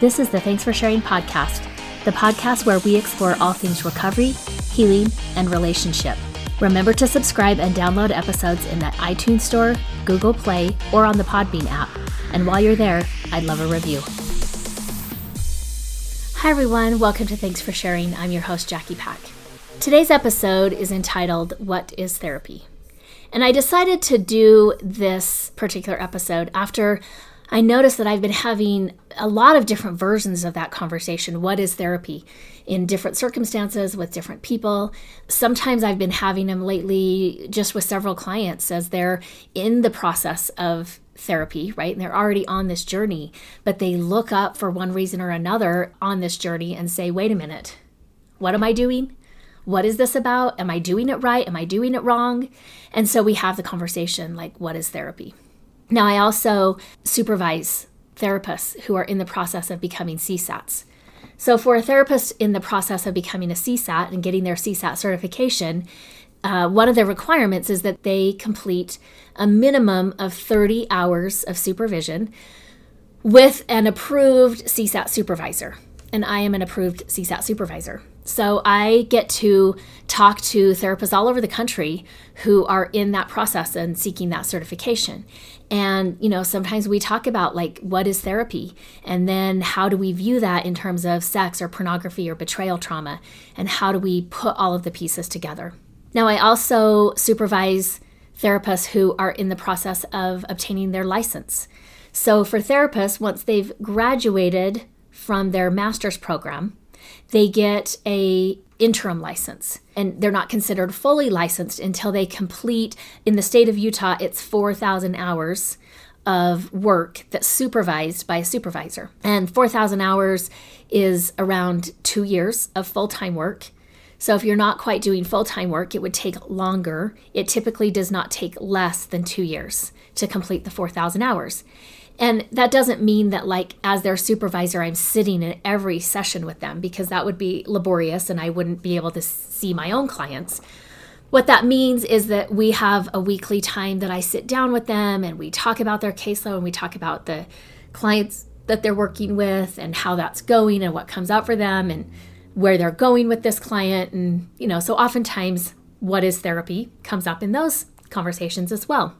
This is the Thanks for Sharing podcast, the podcast where we explore all things recovery, healing, and relationship. Remember to subscribe and download episodes in the iTunes Store, Google Play, or on the Podbean app. And while you're there, I'd love a review. Hi, everyone. Welcome to Thanks for Sharing. I'm your host, Jackie Pack. Today's episode is entitled, What is Therapy? And I decided to do this particular episode after I noticed that I've been having a lot of different versions of that conversation. What is therapy? In different circumstances with different people. Sometimes I've been having them lately just with several clients as they're in the process of therapy, right? And they're already on this journey, but they look up for one reason or another on this journey and say, wait a minute, what am I doing? What is this about? Am I doing it right? Am I doing it wrong? And so we have the conversation like, what is therapy? Now, I also supervise therapists who are in the process of becoming CSATs. So, for a therapist in the process of becoming a CSAT and getting their CSAT certification, uh, one of the requirements is that they complete a minimum of 30 hours of supervision with an approved CSAT supervisor. And I am an approved CSAT supervisor. So I get to talk to therapists all over the country who are in that process and seeking that certification. And, you know, sometimes we talk about like, what is therapy? And then how do we view that in terms of sex or pornography or betrayal trauma? And how do we put all of the pieces together? Now, I also supervise therapists who are in the process of obtaining their license. So, for therapists, once they've graduated from their master's program, they get a interim license. And they're not considered fully licensed until they complete in the state of Utah it's 4000 hours of work that's supervised by a supervisor. And 4000 hours is around 2 years of full-time work. So if you're not quite doing full-time work it would take longer. It typically does not take less than 2 years to complete the 4000 hours and that doesn't mean that, like, as their supervisor, I'm sitting in every session with them because that would be laborious and I wouldn't be able to see my own clients. What that means is that we have a weekly time that I sit down with them and we talk about their caseload and we talk about the clients that they're working with and how that's going and what comes out for them and where they're going with this client. And, you know, so oftentimes what is therapy comes up in those conversations as well.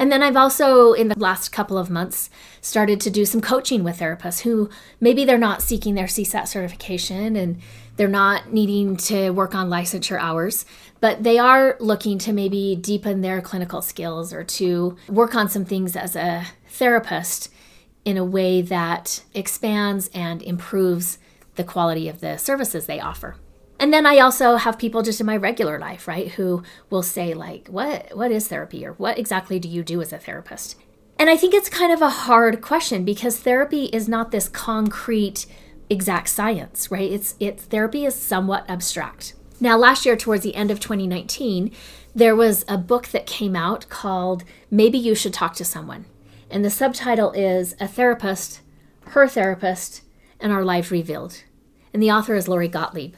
And then I've also, in the last couple of months, started to do some coaching with therapists who maybe they're not seeking their CSAT certification and they're not needing to work on licensure hours, but they are looking to maybe deepen their clinical skills or to work on some things as a therapist in a way that expands and improves the quality of the services they offer. And then I also have people just in my regular life, right, who will say like, "What what is therapy or what exactly do you do as a therapist?" And I think it's kind of a hard question because therapy is not this concrete exact science, right? It's it's therapy is somewhat abstract. Now, last year towards the end of 2019, there was a book that came out called Maybe You Should Talk to Someone. And the subtitle is A Therapist, Her Therapist, and Our Lives Revealed. And the author is Lori Gottlieb.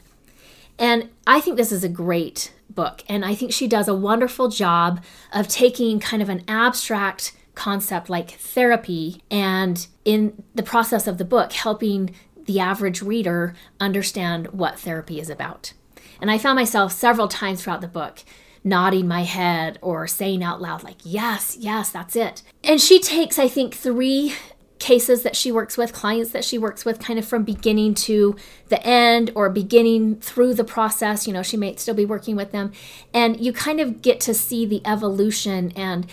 And I think this is a great book. And I think she does a wonderful job of taking kind of an abstract concept like therapy and in the process of the book, helping the average reader understand what therapy is about. And I found myself several times throughout the book nodding my head or saying out loud, like, yes, yes, that's it. And she takes, I think, three cases that she works with, clients that she works with, kind of from beginning to the end or beginning through the process. You know, she may still be working with them. And you kind of get to see the evolution and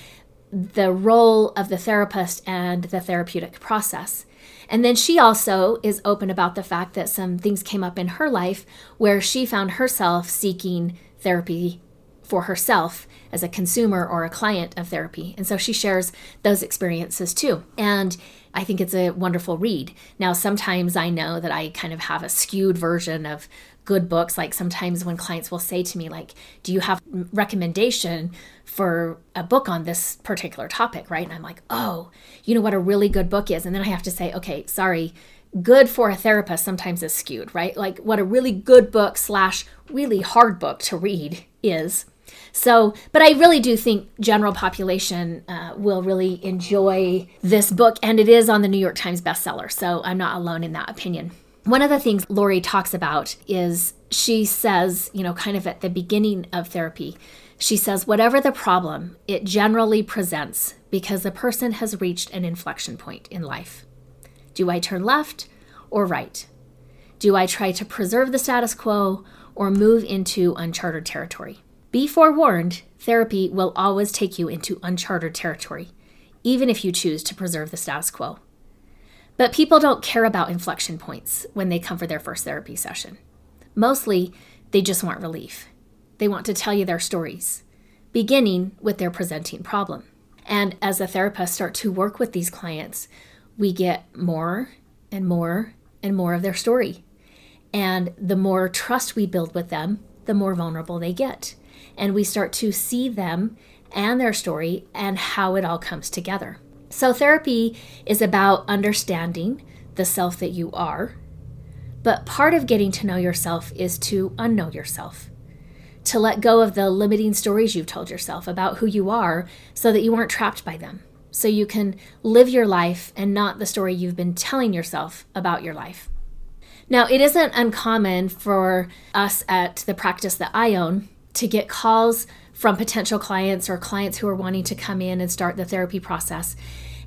the role of the therapist and the therapeutic process. And then she also is open about the fact that some things came up in her life where she found herself seeking therapy for herself as a consumer or a client of therapy. And so she shares those experiences too. And I think it's a wonderful read. Now, sometimes I know that I kind of have a skewed version of good books. Like sometimes when clients will say to me, like, do you have recommendation for a book on this particular topic, right? And I'm like, oh, you know what a really good book is? And then I have to say, okay, sorry, good for a therapist sometimes is skewed, right? Like what a really good book slash really hard book to read is So, but I really do think general population uh, will really enjoy this book, and it is on the New York Times bestseller. So I'm not alone in that opinion. One of the things Lori talks about is she says, you know, kind of at the beginning of therapy, she says, whatever the problem, it generally presents because the person has reached an inflection point in life. Do I turn left or right? Do I try to preserve the status quo or move into uncharted territory? Be forewarned, therapy will always take you into uncharted territory, even if you choose to preserve the status quo. But people don't care about inflection points when they come for their first therapy session. Mostly, they just want relief. They want to tell you their stories, beginning with their presenting problem. And as the therapist start to work with these clients, we get more and more and more of their story. And the more trust we build with them, the more vulnerable they get. And we start to see them and their story and how it all comes together. So, therapy is about understanding the self that you are. But part of getting to know yourself is to unknow yourself, to let go of the limiting stories you've told yourself about who you are so that you aren't trapped by them. So you can live your life and not the story you've been telling yourself about your life. Now, it isn't uncommon for us at the practice that I own to get calls from potential clients or clients who are wanting to come in and start the therapy process.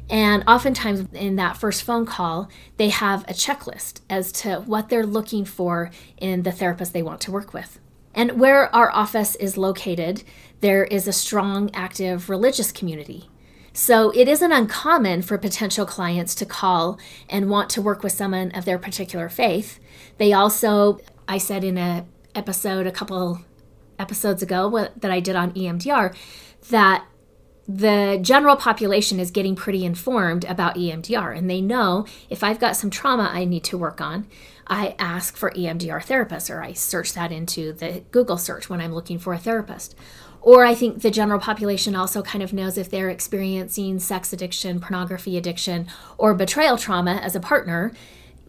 And oftentimes, in that first phone call, they have a checklist as to what they're looking for in the therapist they want to work with. And where our office is located, there is a strong, active religious community. So it isn't uncommon for potential clients to call and want to work with someone of their particular faith. They also, I said in a episode a couple episodes ago that I did on EMDR that the general population is getting pretty informed about EMDR and they know if I've got some trauma I need to work on, I ask for EMDR therapists or I search that into the Google search when I'm looking for a therapist. Or I think the general population also kind of knows if they're experiencing sex addiction, pornography addiction, or betrayal trauma as a partner.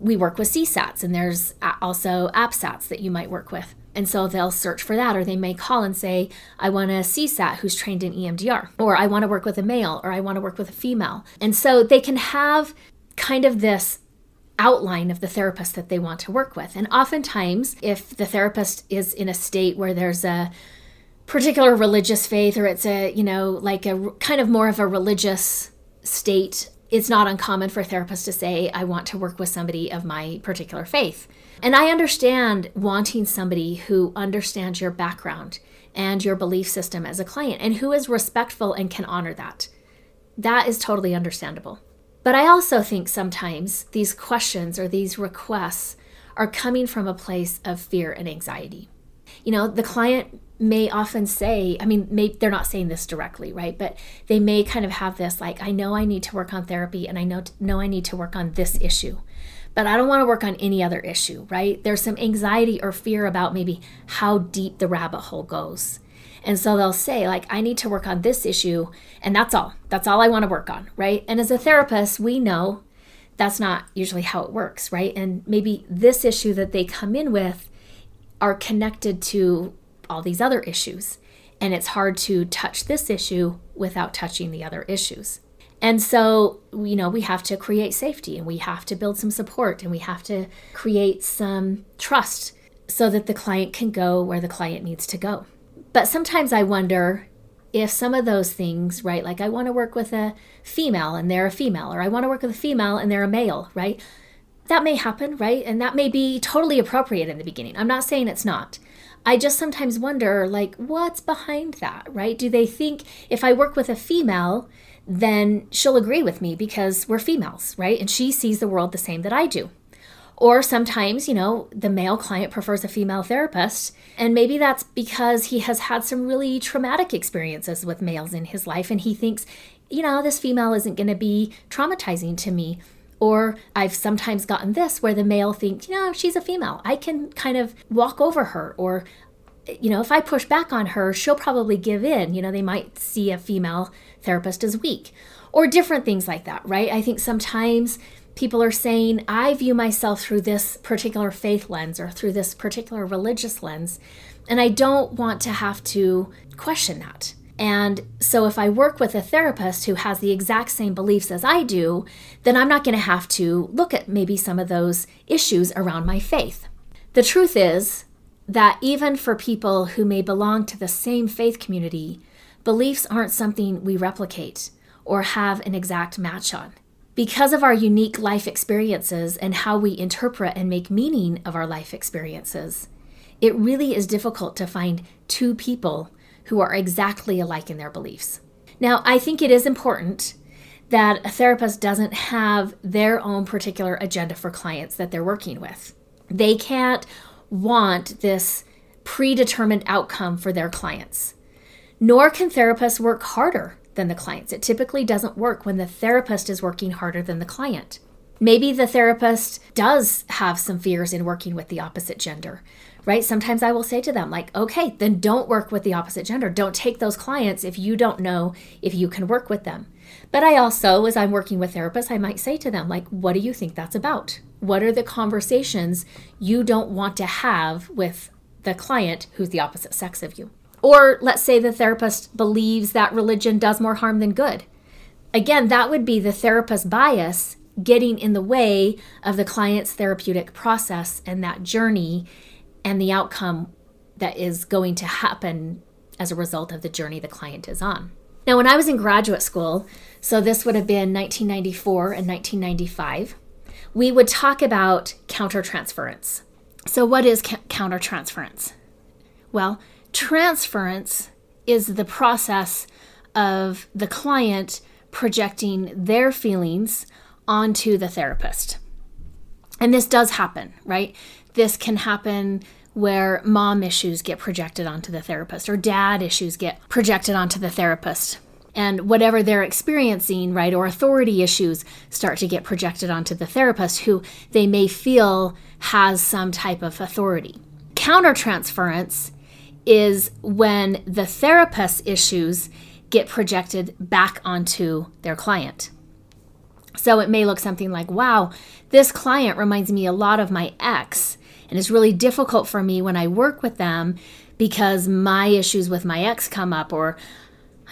We work with CSATs and there's also APSATs that you might work with. And so they'll search for that, or they may call and say, I want a CSAT who's trained in EMDR, or I want to work with a male, or I want to work with a female. And so they can have kind of this outline of the therapist that they want to work with. And oftentimes, if the therapist is in a state where there's a particular religious faith, or it's a, you know, like a kind of more of a religious state, it's not uncommon for therapists to say, I want to work with somebody of my particular faith. And I understand wanting somebody who understands your background and your belief system as a client and who is respectful and can honor that. That is totally understandable. But I also think sometimes these questions or these requests are coming from a place of fear and anxiety. You know, the client may often say, I mean, may, they're not saying this directly, right? But they may kind of have this like, I know I need to work on therapy and I know, know I need to work on this issue but I don't want to work on any other issue, right? There's some anxiety or fear about maybe how deep the rabbit hole goes. And so they'll say, like, I need to work on this issue, and that's all. That's all I want to work on, right? And as a therapist, we know that's not usually how it works, right? And maybe this issue that they come in with are connected to all these other issues. And it's hard to touch this issue without touching the other issues. And so, you know, we have to create safety and we have to build some support and we have to create some trust so that the client can go where the client needs to go. But sometimes I wonder if some of those things, right, like I want to work with a female and they're a female, or I want to work with a female and they're a male, right? That may happen, right? And that may be totally appropriate in the beginning. I'm not saying it's not. I just sometimes wonder, like, what's behind that, right? Do they think if I work with a female, then she'll agree with me because we're females, right? And she sees the world the same that I do. Or sometimes, you know, the male client prefers a female therapist, and maybe that's because he has had some really traumatic experiences with males in his life, and he thinks, you know, this female isn't going to be traumatizing to me. Or I've sometimes gotten this where the male thinks, you know, she's a female. I can kind of walk over her, or you know, if I push back on her, she'll probably give in. You know, they might see a female therapist as weak or different things like that, right? I think sometimes people are saying, I view myself through this particular faith lens or through this particular religious lens. And I don't want to have to question that. And so, if I work with a therapist who has the exact same beliefs as I do, then I'm not going to have to look at maybe some of those issues around my faith. The truth is that even for people who may belong to the same faith community, beliefs aren't something we replicate or have an exact match on. Because of our unique life experiences and how we interpret and make meaning of our life experiences, it really is difficult to find two people who are exactly alike in their beliefs. Now, I think it is important that a therapist doesn't have their own particular agenda for clients that they're working with. They can't want this predetermined outcome for their clients. Nor can therapists work harder than the clients. It typically doesn't work when the therapist is working harder than the client. Maybe the therapist does have some fears in working with the opposite gender, right? Sometimes I will say to them, like, okay, then don't work with the opposite gender. Don't take those clients if you don't know if you can work with them. But I also, as I'm working with therapists, I might say to them, like, what do you think that's about? What are the conversations you don't want to have with the client who's the opposite sex of you? Or let's say the therapist believes that religion does more harm than good. Again, that would be the therapist bias getting in the way of the client's therapeutic process and that journey and the outcome that is going to happen as a result of the journey the client is on. Now, when I was in graduate school, so this would have been 1994 and 1995, we would talk about countertransference. So, what is ca- countertransference? Well, Transference is the process of the client projecting their feelings onto the therapist. And this does happen, right? This can happen where mom issues get projected onto the therapist or dad issues get projected onto the therapist. And whatever they're experiencing, right, or authority issues start to get projected onto the therapist who they may feel has some type of authority. Countertransference is when the therapist's issues get projected back onto their client. So it may look something like, wow, this client reminds me a lot of my ex, and it's really difficult for me when I work with them because my issues with my ex come up, or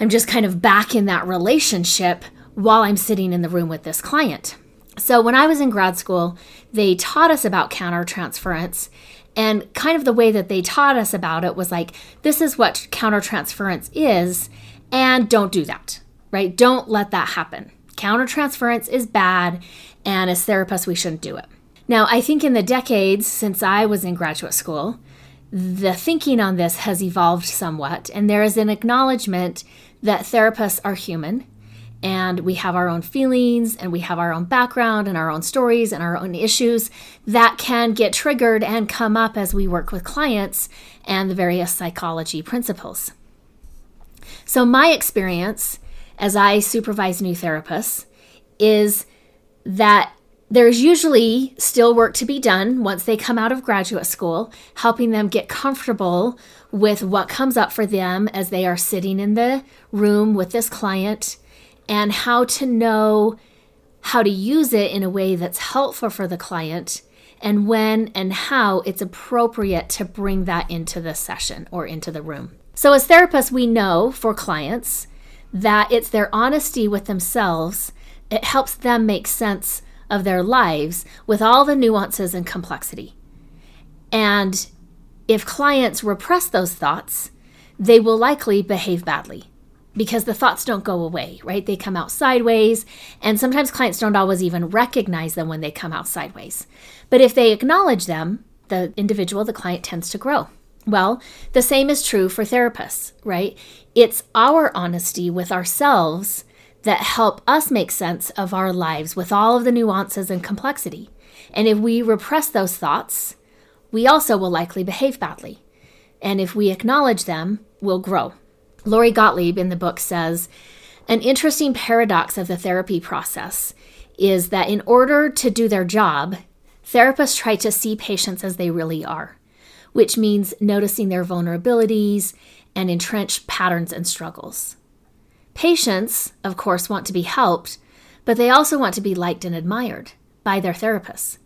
I'm just kind of back in that relationship while I'm sitting in the room with this client. So when I was in grad school, they taught us about countertransference and kind of the way that they taught us about it was like, this is what countertransference is, and don't do that, right? Don't let that happen. Countertransference is bad, and as therapists, we shouldn't do it. Now, I think in the decades since I was in graduate school, the thinking on this has evolved somewhat, and there is an acknowledgement that therapists are human and we have our own feelings and we have our own background and our own stories and our own issues that can get triggered and come up as we work with clients and the various psychology principles. So, my experience as I supervise new therapists is that there's usually still work to be done once they come out of graduate school, helping them get comfortable with what comes up for them as they are sitting in the room with this client and how to know how to use it in a way that's helpful for the client and when and how it's appropriate to bring that into the session or into the room. So, as therapists, we know for clients that it's their honesty with themselves, it helps them make sense of their lives with all the nuances and complexity. And if clients repress those thoughts, they will likely behave badly because the thoughts don't go away, right? They come out sideways, and sometimes clients don't always even recognize them when they come out sideways. But if they acknowledge them, the individual, the client tends to grow. Well, the same is true for therapists, right? It's our honesty with ourselves that help us make sense of our lives with all of the nuances and complexity. And if we repress those thoughts, we also will likely behave badly. And if we acknowledge them, we'll grow. Lori Gottlieb in the book says an interesting paradox of the therapy process is that in order to do their job, therapists try to see patients as they really are, which means noticing their vulnerabilities and entrenched patterns and struggles. Patients, of course, want to be helped, but they also want to be liked and admired by their therapists.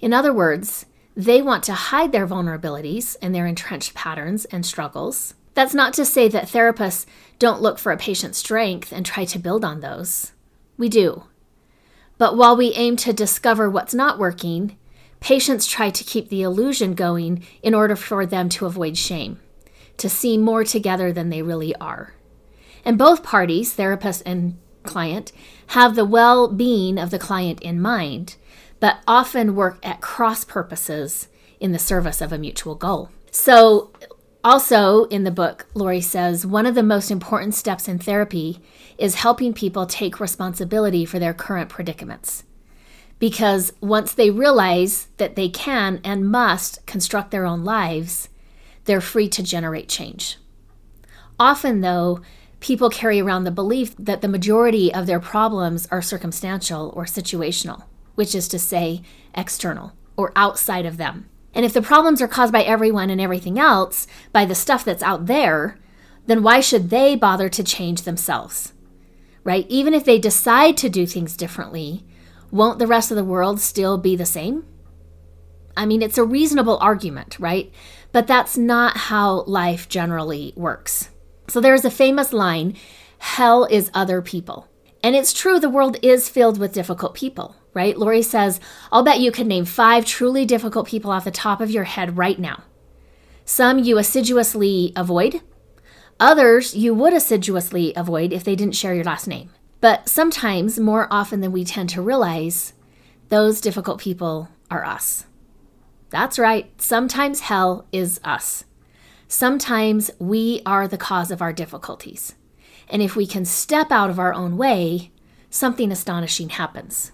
In other words, they want to hide their vulnerabilities and their entrenched patterns and struggles. That's not to say that therapists don't look for a patient's strength and try to build on those. We do. But while we aim to discover what's not working, patients try to keep the illusion going in order for them to avoid shame, to seem more together than they really are. And both parties, therapist and client, have the well being of the client in mind, but often work at cross purposes in the service of a mutual goal. So, also, in the book, Lori says one of the most important steps in therapy is helping people take responsibility for their current predicaments. Because once they realize that they can and must construct their own lives, they're free to generate change. Often, though, people carry around the belief that the majority of their problems are circumstantial or situational, which is to say, external or outside of them. And if the problems are caused by everyone and everything else, by the stuff that's out there, then why should they bother to change themselves? Right? Even if they decide to do things differently, won't the rest of the world still be the same? I mean, it's a reasonable argument, right? But that's not how life generally works. So there's a famous line hell is other people. And it's true, the world is filled with difficult people right? Lori says, I'll bet you could name five truly difficult people off the top of your head right now. Some you assiduously avoid, others you would assiduously avoid if they didn't share your last name. But sometimes, more often than we tend to realize, those difficult people are us. That's right, sometimes hell is us. Sometimes we are the cause of our difficulties. And if we can step out of our own way, something astonishing happens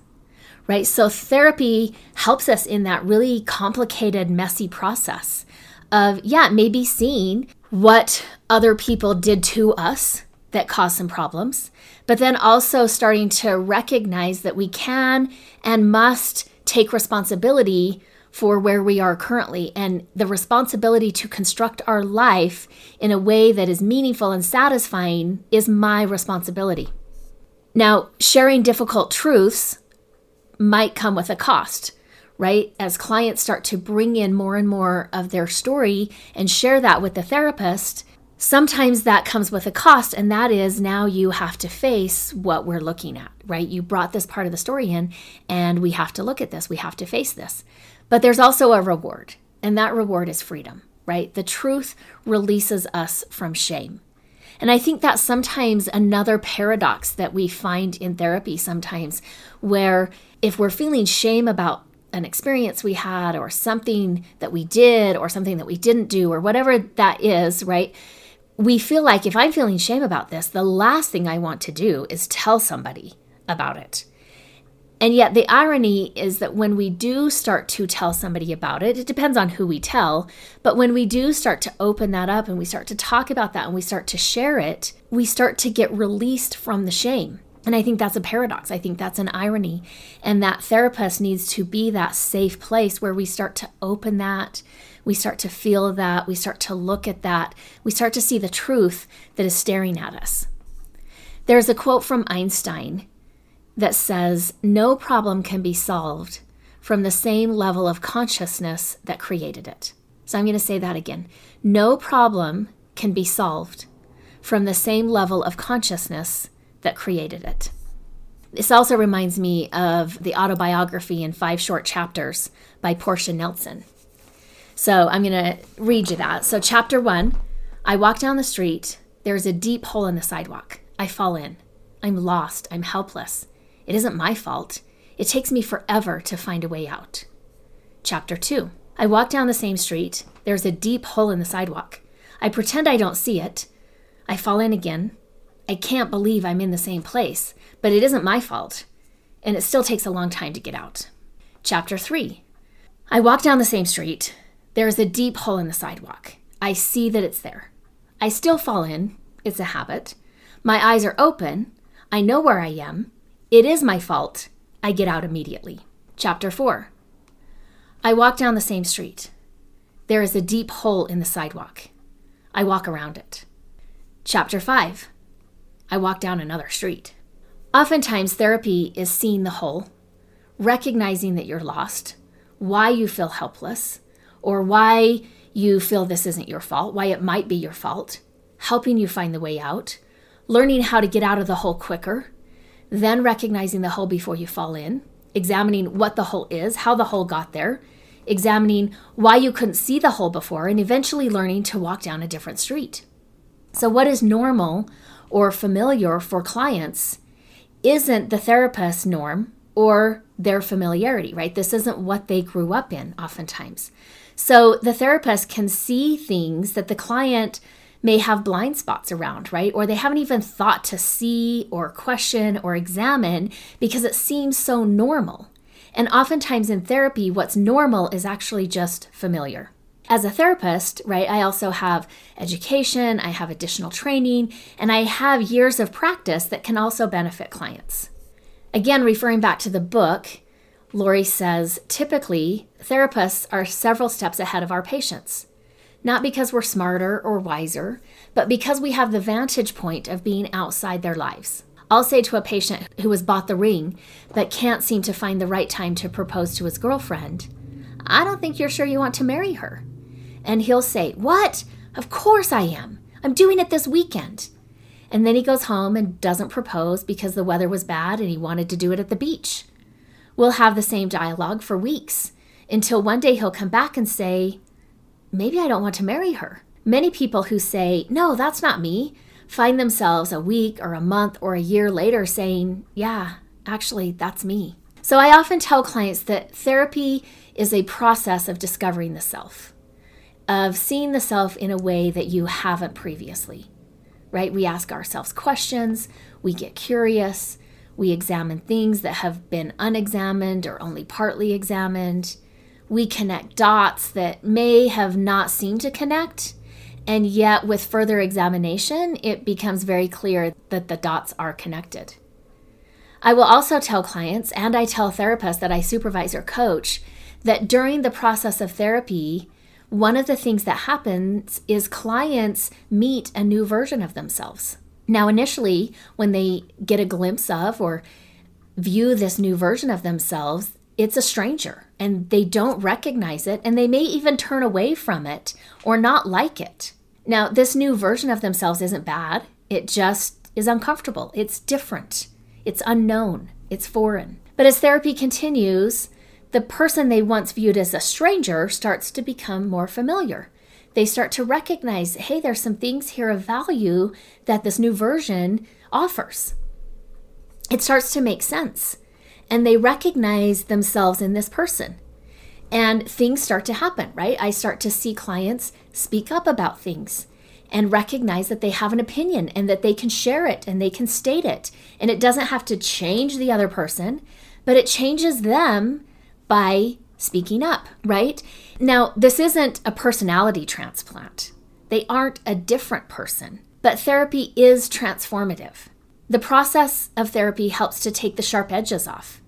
right? So therapy helps us in that really complicated, messy process of, yeah, maybe seeing what other people did to us that caused some problems, but then also starting to recognize that we can and must take responsibility for where we are currently and the responsibility to construct our life in a way that is meaningful and satisfying is my responsibility. Now, sharing difficult truths might come with a cost, right? As clients start to bring in more and more of their story and share that with the therapist, sometimes that comes with a cost, and that is now you have to face what we're looking at, right? You brought this part of the story in, and we have to look at this, we have to face this. But there's also a reward, and that reward is freedom, right? The truth releases us from shame. And I think that's sometimes another paradox that we find in therapy sometimes, where if we're feeling shame about an experience we had or something that we did or something that we didn't do or whatever that is, right? We feel like if I'm feeling shame about this, the last thing I want to do is tell somebody about it. And yet, the irony is that when we do start to tell somebody about it, it depends on who we tell, but when we do start to open that up and we start to talk about that and we start to share it, we start to get released from the shame. And I think that's a paradox. I think that's an irony. And that therapist needs to be that safe place where we start to open that, we start to feel that, we start to look at that, we start to see the truth that is staring at us. There's a quote from Einstein that says, No problem can be solved from the same level of consciousness that created it. So I'm going to say that again. No problem can be solved from the same level of consciousness that created it. This also reminds me of the autobiography in five short chapters by Portia Nelson. So I'm going to read you that. So, chapter one I walk down the street. There's a deep hole in the sidewalk. I fall in. I'm lost. I'm helpless. It isn't my fault. It takes me forever to find a way out. Chapter 2 I walk down the same street. There's a deep hole in the sidewalk. I pretend I don't see it. I fall in again. I can't believe I'm in the same place, but it isn't my fault, and it still takes a long time to get out. Chapter 3 I walk down the same street. There is a deep hole in the sidewalk. I see that it's there. I still fall in. It's a habit. My eyes are open. I know where I am. It is my fault. I get out immediately. Chapter 4 I walk down the same street. There is a deep hole in the sidewalk. I walk around it. Chapter 5 I walk down another street. Oftentimes, therapy is seeing the hole, recognizing that you're lost, why you feel helpless or why you feel this isn't your fault, why it might be your fault, helping you find the way out, learning how to get out of the hole quicker, then recognizing the hole before you fall in, examining what the hole is, how the hole got there, examining why you couldn't see the hole before, and eventually learning to walk down a different street. So, what is normal or familiar for clients isn't the therapist's norm or their familiarity, right? This isn't what they grew up in, oftentimes. So, the therapist can see things that the client may have blind spots around, right? Or they haven't even thought to see or question or examine because it seems so normal. And oftentimes in therapy, what's normal is actually just familiar. As a therapist, right, I also have education, I have additional training, and I have years of practice that can also benefit clients. Again, referring back to the book, Lori says typically therapists are several steps ahead of our patients not because we're smarter or wiser, but because we have the vantage point of being outside their lives. I'll say to a patient who has bought the ring but can't seem to find the right time to propose to his girlfriend, I don't think you're sure you want to marry her. And he'll say, What? Of course I am. I'm doing it this weekend. And then he goes home and doesn't propose because the weather was bad and he wanted to do it at the beach. We'll have the same dialogue for weeks until one day he'll come back and say, maybe I don't want to marry her. Many people who say, no, that's not me, find themselves a week or a month or a year later saying, yeah, actually, that's me. So I often tell clients that therapy is a process of discovering the self, of seeing the self in a way that you haven't previously, right? We ask ourselves questions, we get curious, we examine things that have been unexamined or only partly examined we connect dots that may have not seemed to connect. And yet, with further examination, it becomes very clear that the dots are connected. I will also tell clients, and I tell therapists that I supervise or coach, that during the process of therapy, one of the things that happens is clients meet a new version of themselves. Now, initially, when they get a glimpse of or view this new version of themselves, it's a stranger and they don't recognize it and they may even turn away from it or not like it. Now, this new version of themselves isn't bad, it just is uncomfortable. It's different, it's unknown, it's foreign. But as therapy continues, the person they once viewed as a stranger starts to become more familiar. They start to recognize hey, there's some things here of value that this new version offers. It starts to make sense and they recognize themselves in this person. And things start to happen, right? I start to see clients speak up about things and recognize that they have an opinion and that they can share it and they can state it. And it doesn't have to change the other person, but it changes them by speaking up, right? Now, this isn't a personality transplant, they aren't a different person, but therapy is transformative. The process of therapy helps to take the sharp edges off.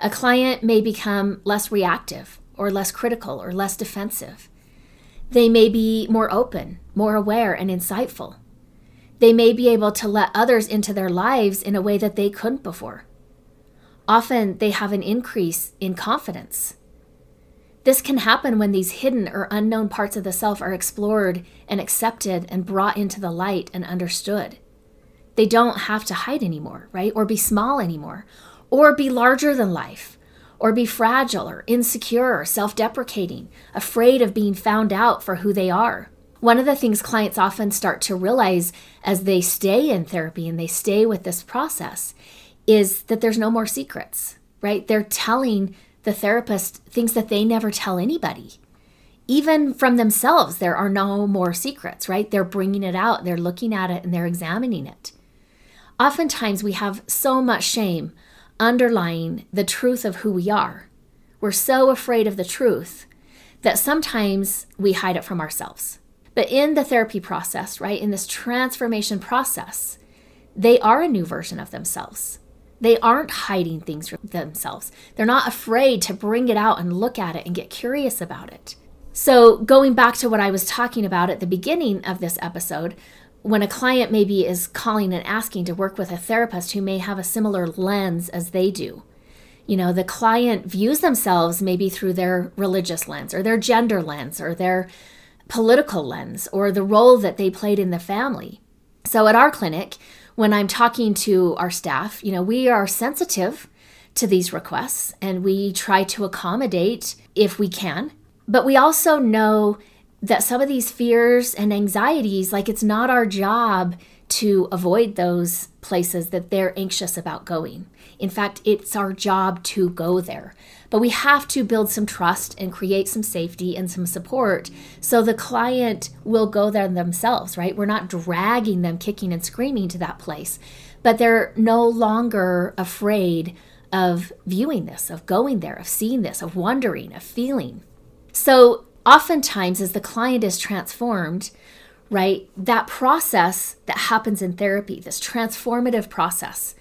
A client may become less reactive or less critical or less defensive. They may be more open, more aware, and insightful. They may be able to let others into their lives in a way that they couldn't before. Often they have an increase in confidence. This can happen when these hidden or unknown parts of the self are explored and accepted and brought into the light and understood. They don't have to hide anymore, right? Or be small anymore, or be larger than life, or be fragile or insecure or self deprecating, afraid of being found out for who they are. One of the things clients often start to realize as they stay in therapy and they stay with this process is that there's no more secrets, right? They're telling the therapist things that they never tell anybody. Even from themselves, there are no more secrets, right? They're bringing it out, they're looking at it, and they're examining it. Oftentimes, we have so much shame underlying the truth of who we are. We're so afraid of the truth that sometimes we hide it from ourselves. But in the therapy process, right, in this transformation process, they are a new version of themselves. They aren't hiding things from themselves. They're not afraid to bring it out and look at it and get curious about it. So, going back to what I was talking about at the beginning of this episode, when a client maybe is calling and asking to work with a therapist who may have a similar lens as they do, you know, the client views themselves maybe through their religious lens or their gender lens or their political lens or the role that they played in the family. So at our clinic, when I'm talking to our staff, you know, we are sensitive to these requests and we try to accommodate if we can. But we also know that some of these fears and anxieties, like it's not our job to avoid those places that they're anxious about going. In fact, it's our job to go there. But we have to build some trust and create some safety and some support so the client will go there themselves, right? We're not dragging them kicking and screaming to that place, but they're no longer afraid of viewing this, of going there, of seeing this, of wondering, of feeling. So, oftentimes, as the client is transformed, right, that process that happens in therapy, this transformative process,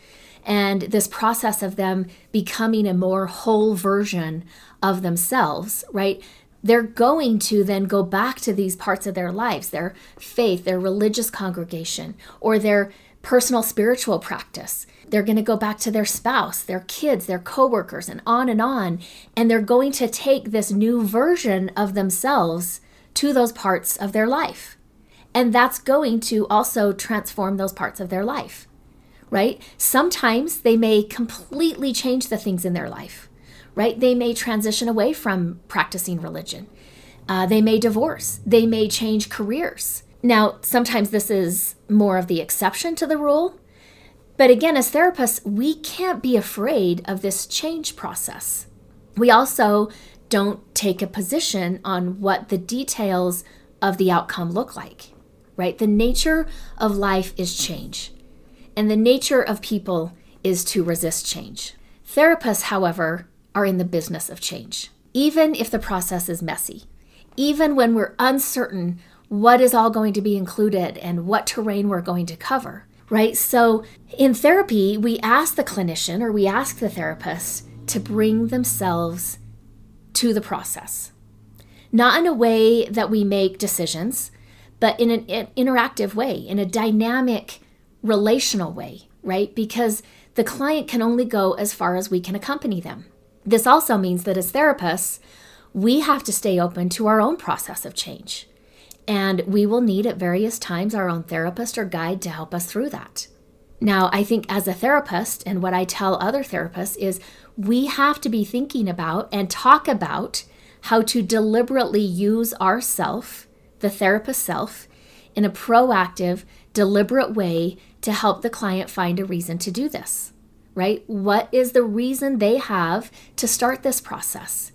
and this process of them becoming a more whole version of themselves, right? They're going to then go back to these parts of their lives, their faith, their religious congregation, or their personal spiritual practice. They're going to go back to their spouse, their kids, their coworkers, and on and on. And they're going to take this new version of themselves to those parts of their life. And that's going to also transform those parts of their life, right? Sometimes they may completely change the things in their life, right? They may transition away from practicing religion. Uh, they may divorce. They may change careers. Now, sometimes this is more of the exception to the rule. But again, as therapists, we can't be afraid of this change process. We also don't take a position on what the details of the outcome look like, right? The nature of life is change, and the nature of people is to resist change. Therapists, however, are in the business of change, even if the process is messy, even when we're uncertain what is all going to be included and what terrain we're going to cover, right? So in therapy, we ask the clinician or we ask the therapist to bring themselves to the process, not in a way that we make decisions, but in an interactive way, in a dynamic, relational way, right? Because the client can only go as far as we can accompany them. This also means that as therapists, we have to stay open to our own process of change. And we will need at various times our own therapist or guide to help us through that. Now, I think as a therapist, and what I tell other therapists is we have to be thinking about and talk about how to deliberately use ourself, the therapist self, in a proactive, deliberate way to help the client find a reason to do this, right? What is the reason they have to start this process?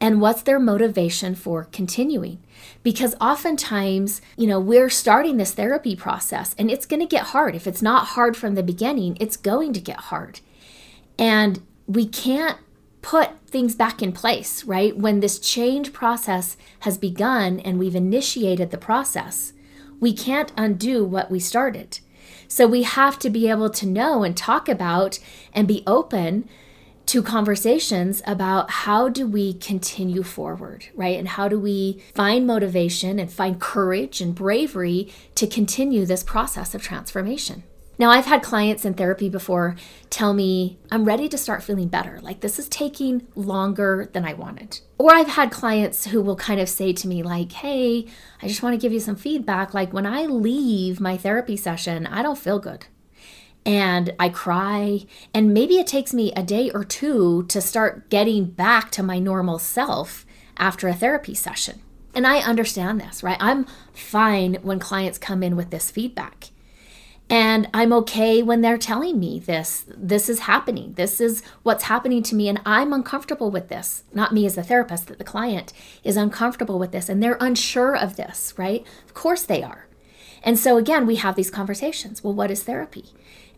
And what's their motivation for continuing? because oftentimes, you know, we're starting this therapy process and it's going to get hard. If it's not hard from the beginning, it's going to get hard. And we can't put things back in place, right? When this change process has begun and we've initiated the process, we can't undo what we started. So we have to be able to know and talk about and be open to conversations about how do we continue forward, right? And how do we find motivation and find courage and bravery to continue this process of transformation. Now, I've had clients in therapy before tell me, I'm ready to start feeling better. Like this is taking longer than I wanted. Or I've had clients who will kind of say to me, like, hey, I just want to give you some feedback. Like when I leave my therapy session, I don't feel good and I cry. And maybe it takes me a day or two to start getting back to my normal self after a therapy session. And I understand this, right? I'm fine when clients come in with this feedback. And I'm okay when they're telling me this. This is happening. This is what's happening to me. And I'm uncomfortable with this. Not me as a therapist, that the client is uncomfortable with this. And they're unsure of this, right? Of course they are. And so again, we have these conversations. Well, what is therapy?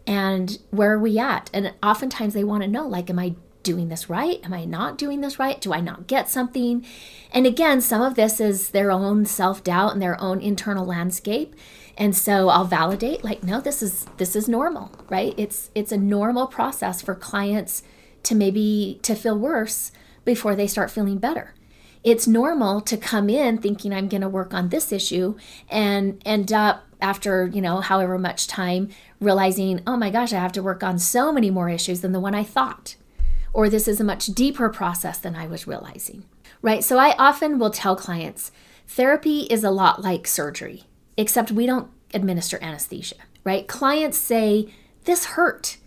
and where are we at? And oftentimes they want to know, like, am I doing this right? Am I not doing this right? Do I not get something? And again, some of this is their own self-doubt and their own internal landscape. And so I'll validate like no this is this is normal, right? It's it's a normal process for clients to maybe to feel worse before they start feeling better. It's normal to come in thinking I'm going to work on this issue and end up after, you know, however much time realizing, oh my gosh, I have to work on so many more issues than the one I thought. or this is a much deeper process than I was realizing, right? So I often will tell clients therapy is a lot like surgery, except we don't administer anesthesia, right? Clients say, This hurt.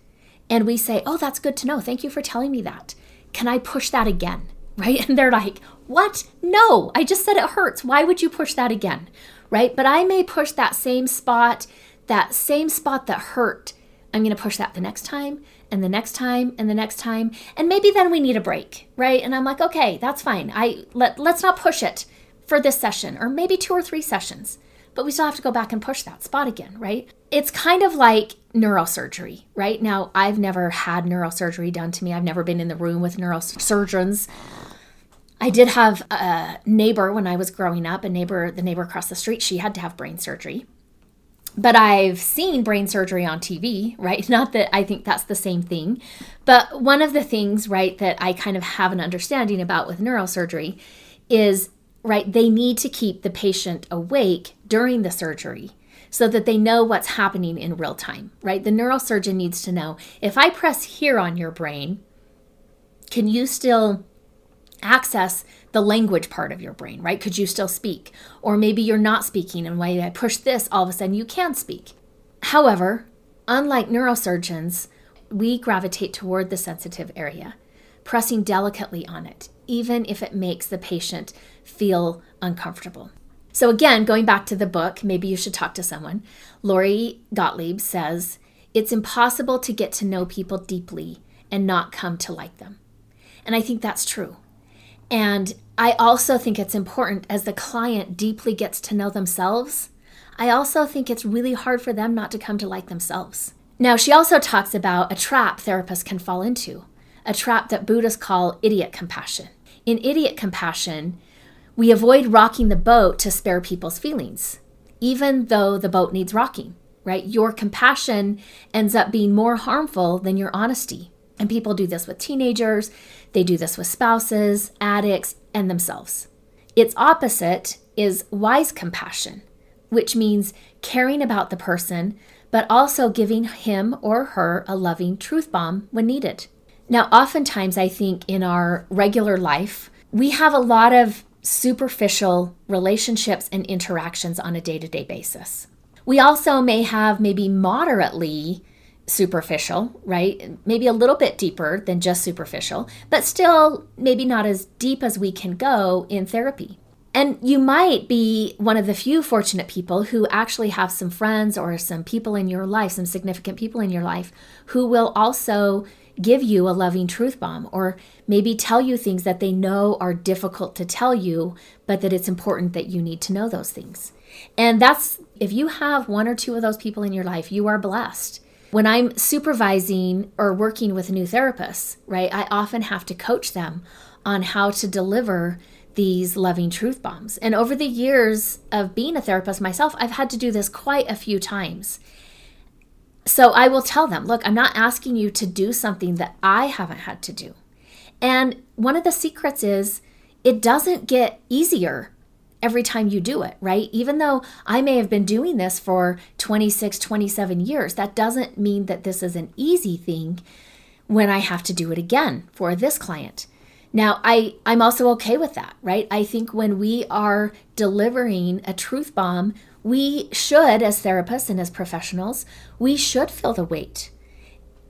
And we say, Oh, that's good to know. Thank you for telling me that. Can I push that again? Right? And they're like, What? No, I just said it hurts. Why would you push that again? Right? But I may push that same spot, that same spot that hurt. I'm going to push that the next time and the next time and the next time and maybe then we need a break right and i'm like okay that's fine i let, let's not push it for this session or maybe two or three sessions but we still have to go back and push that spot again, right? It's kind of like neurosurgery, right? Now, I've never had neurosurgery done to me. I've never been in the room with neurosurgeons. I did have a neighbor when I was growing up, a neighbor, the neighbor across the street, she had to have brain surgery. But I've seen brain surgery on TV, right? Not that I think that's the same thing. But one of the things, right, that I kind of have an understanding about with neurosurgery is right? They need to keep the patient awake during the surgery so that they know what's happening in real time, right? The neurosurgeon needs to know if I press here on your brain, can you still access the language part of your brain, right? Could you still speak? Or maybe you're not speaking, and when I push this, all of a sudden you can speak. However, unlike neurosurgeons, we gravitate toward the sensitive area, pressing delicately on it, even if it makes the patient feel uncomfortable. So, again, going back to the book, maybe you should talk to someone. Lori Gottlieb says, It's impossible to get to know people deeply and not come to like them. And I think that's true. And I also think it's important as the client deeply gets to know themselves. I also think it's really hard for them not to come to like themselves. Now, she also talks about a trap therapists can fall into, a trap that Buddhists call idiot compassion. In idiot compassion, we avoid rocking the boat to spare people's feelings, even though the boat needs rocking, right? Your compassion ends up being more harmful than your honesty. And people do this with teenagers, they do this with spouses, addicts, and themselves. Its opposite is wise compassion, which means caring about the person, but also giving him or her a loving truth bomb when needed. Now, oftentimes, I think in our regular life, we have a lot of superficial relationships and interactions on a day to day basis. We also may have maybe moderately superficial, right? Maybe a little bit deeper than just superficial, but still maybe not as deep as we can go in therapy. And you might be one of the few fortunate people who actually have some friends or some people in your life, some significant people in your life, who will also give you a loving truth bomb or maybe tell you things that they know are difficult to tell you, but that it's important that you need to know those things. And that's if you have one or two of those people in your life, you are blessed. When I'm supervising or working with new therapists, right, I often have to coach them on how to deliver these loving truth bombs. And over the years of being a therapist myself, I've had to do this quite a few times. So I will tell them, look, I'm not asking you to do something that I haven't had to do. And one of the secrets is it doesn't get easier every time you do it, right? Even though I may have been doing this for 26, 27 years, that doesn't mean that this is an easy thing when I have to do it again for this client. Now, I, I'm also okay with that, right? I think when we are delivering a truth bomb, we should, as therapists and as professionals, we should feel the weight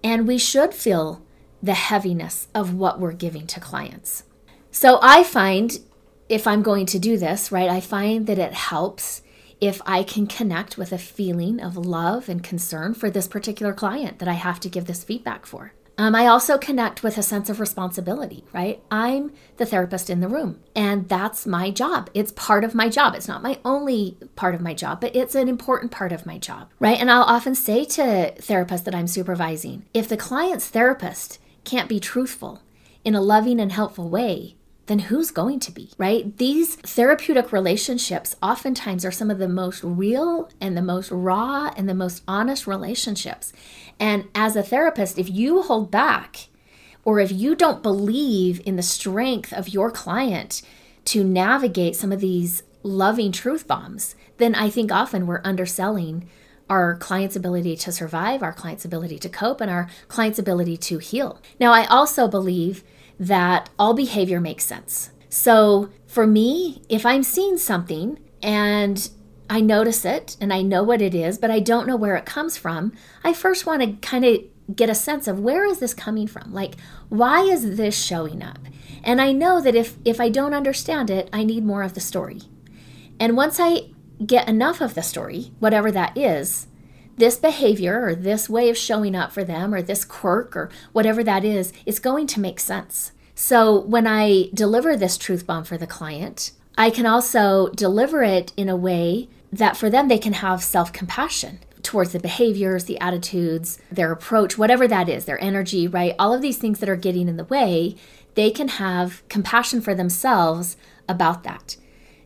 and we should feel the heaviness of what we're giving to clients. So I find if I'm going to do this, right, I find that it helps if I can connect with a feeling of love and concern for this particular client that I have to give this feedback for. Um, I also connect with a sense of responsibility, right? I'm the therapist in the room, and that's my job. It's part of my job. It's not my only part of my job, but it's an important part of my job, right? And I'll often say to therapists that I'm supervising if the client's therapist can't be truthful in a loving and helpful way, then who's going to be, right? These therapeutic relationships oftentimes are some of the most real and the most raw and the most honest relationships. And as a therapist, if you hold back or if you don't believe in the strength of your client to navigate some of these loving truth bombs, then I think often we're underselling our client's ability to survive, our client's ability to cope, and our client's ability to heal. Now, I also believe that all behavior makes sense. So for me, if I'm seeing something and I notice it and I know what it is, but I don't know where it comes from, I first want to kind of get a sense of where is this coming from? Like, why is this showing up? And I know that if if I don't understand it, I need more of the story. And once I get enough of the story, whatever that is, this behavior or this way of showing up for them or this quirk or whatever that is, is going to make sense. So when I deliver this truth bomb for the client, I can also deliver it in a way that for them they can have self compassion towards the behaviors, the attitudes, their approach, whatever that is, their energy, right? All of these things that are getting in the way, they can have compassion for themselves about that.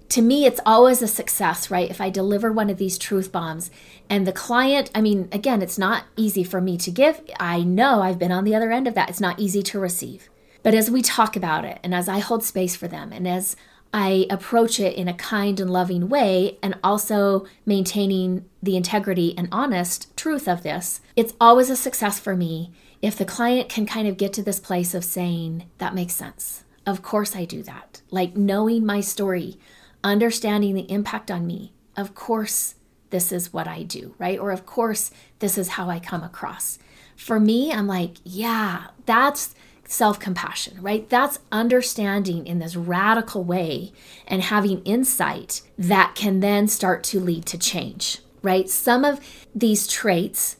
To me, it's always a success, right? If I deliver one of these truth bombs and the client, I mean, again, it's not easy for me to give. I know I've been on the other end of that. It's not easy to receive. But as we talk about it and as I hold space for them and as I approach it in a kind and loving way and also maintaining the integrity and honest truth of this, it's always a success for me if the client can kind of get to this place of saying, that makes sense. Of course, I do that. Like knowing my story, understanding the impact on me. Of course, this is what I do, right? Or of course, this is how I come across. For me, I'm like, yeah, that's self compassion, right? That's understanding in this radical way and having insight that can then start to lead to change, right? Some of these traits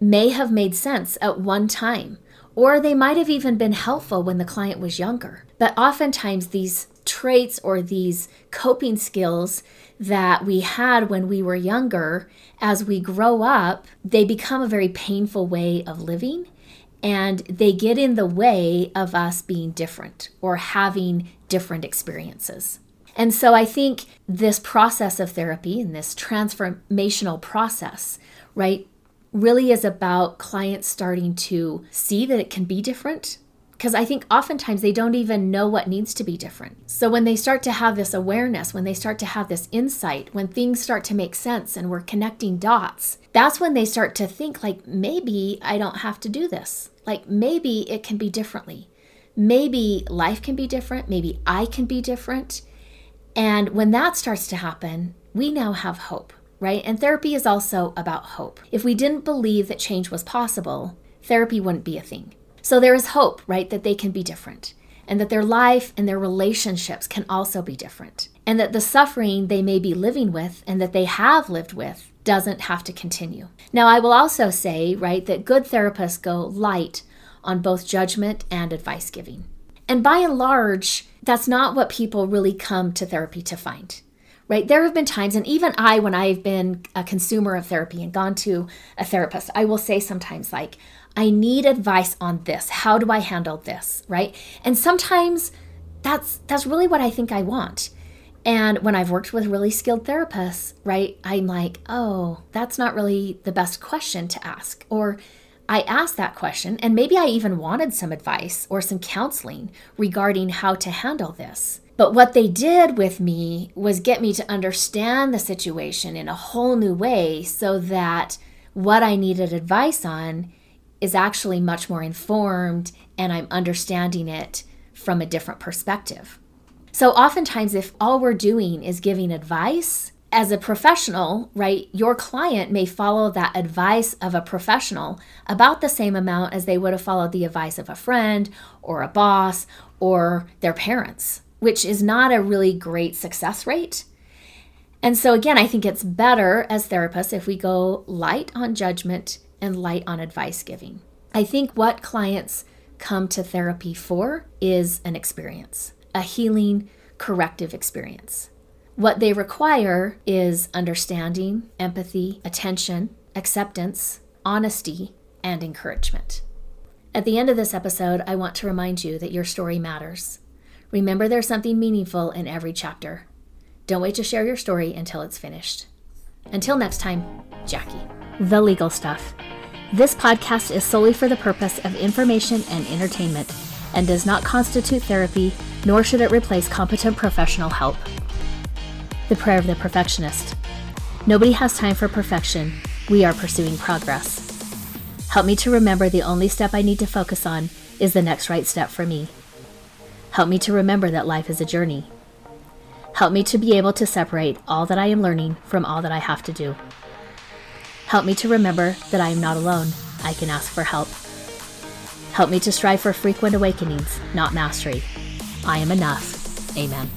may have made sense at one time, or they might have even been helpful when the client was younger. But oftentimes, these traits or these coping skills that we had when we were younger, as we grow up, they become a very painful way of living and they get in the way of us being different or having different experiences. And so I think this process of therapy and this transformational process, right, really is about clients starting to see that it can be different. Because I think oftentimes they don't even know what needs to be different. So when they start to have this awareness, when they start to have this insight, when things start to make sense and we're connecting dots, that's when they start to think, like, maybe I don't have to do this. Like, maybe it can be differently. Maybe life can be different. Maybe I can be different. And when that starts to happen, we now have hope right? And therapy is also about hope. If we didn't believe that change was possible, therapy wouldn't be a thing. So there is hope, right, that they can be different and that their life and their relationships can also be different. And that the suffering they may be living with and that they have lived with doesn't have to continue. Now, I will also say, right, that good therapists go light on both judgment and advice giving. And by and large, that's not what people really come to therapy to find right? There have been times, and even I, when I've been a consumer of therapy and gone to a therapist, I will say sometimes, like, I need advice on this. How do I handle this, right? And sometimes that's that's really what I think I want. And when I've worked with really skilled therapists, right, I'm like, oh, that's not really the best question to ask. Or I asked that question, and maybe I even wanted some advice or some counseling regarding how to handle this. But what they did with me was get me to understand the situation in a whole new way so that what I needed advice on is actually much more informed and I'm understanding it from a different perspective. So, oftentimes, if all we're doing is giving advice, as a professional, right, your client may follow that advice of a professional about the same amount as they would have followed the advice of a friend or a boss or their parents which is not a really great success rate. And so, again, I think it's better as therapists if we go light on judgment and light on advice giving. I think what clients come to therapy for is an experience, a healing, corrective experience. What they require is understanding, empathy, attention, acceptance, honesty, and encouragement. At the end of this episode, I want to remind you that your story matters. Remember, there's something meaningful in every chapter. Don't wait to share your story until it's finished. Until next time, Jackie. The Legal Stuff. This podcast is solely for the purpose of information and entertainment and does not constitute therapy, nor should it replace competent professional help. The Prayer of the Perfectionist. Nobody has time for perfection, we are pursuing progress. Help me to remember the only step I need to focus on is the next right step for me. Help me to remember that life is a journey. Help me to be able to separate all that I am learning from all that I have to do. Help me to remember that I am not alone. I can ask for help. Help me to strive for frequent awakenings, not mastery. I am enough. Amen.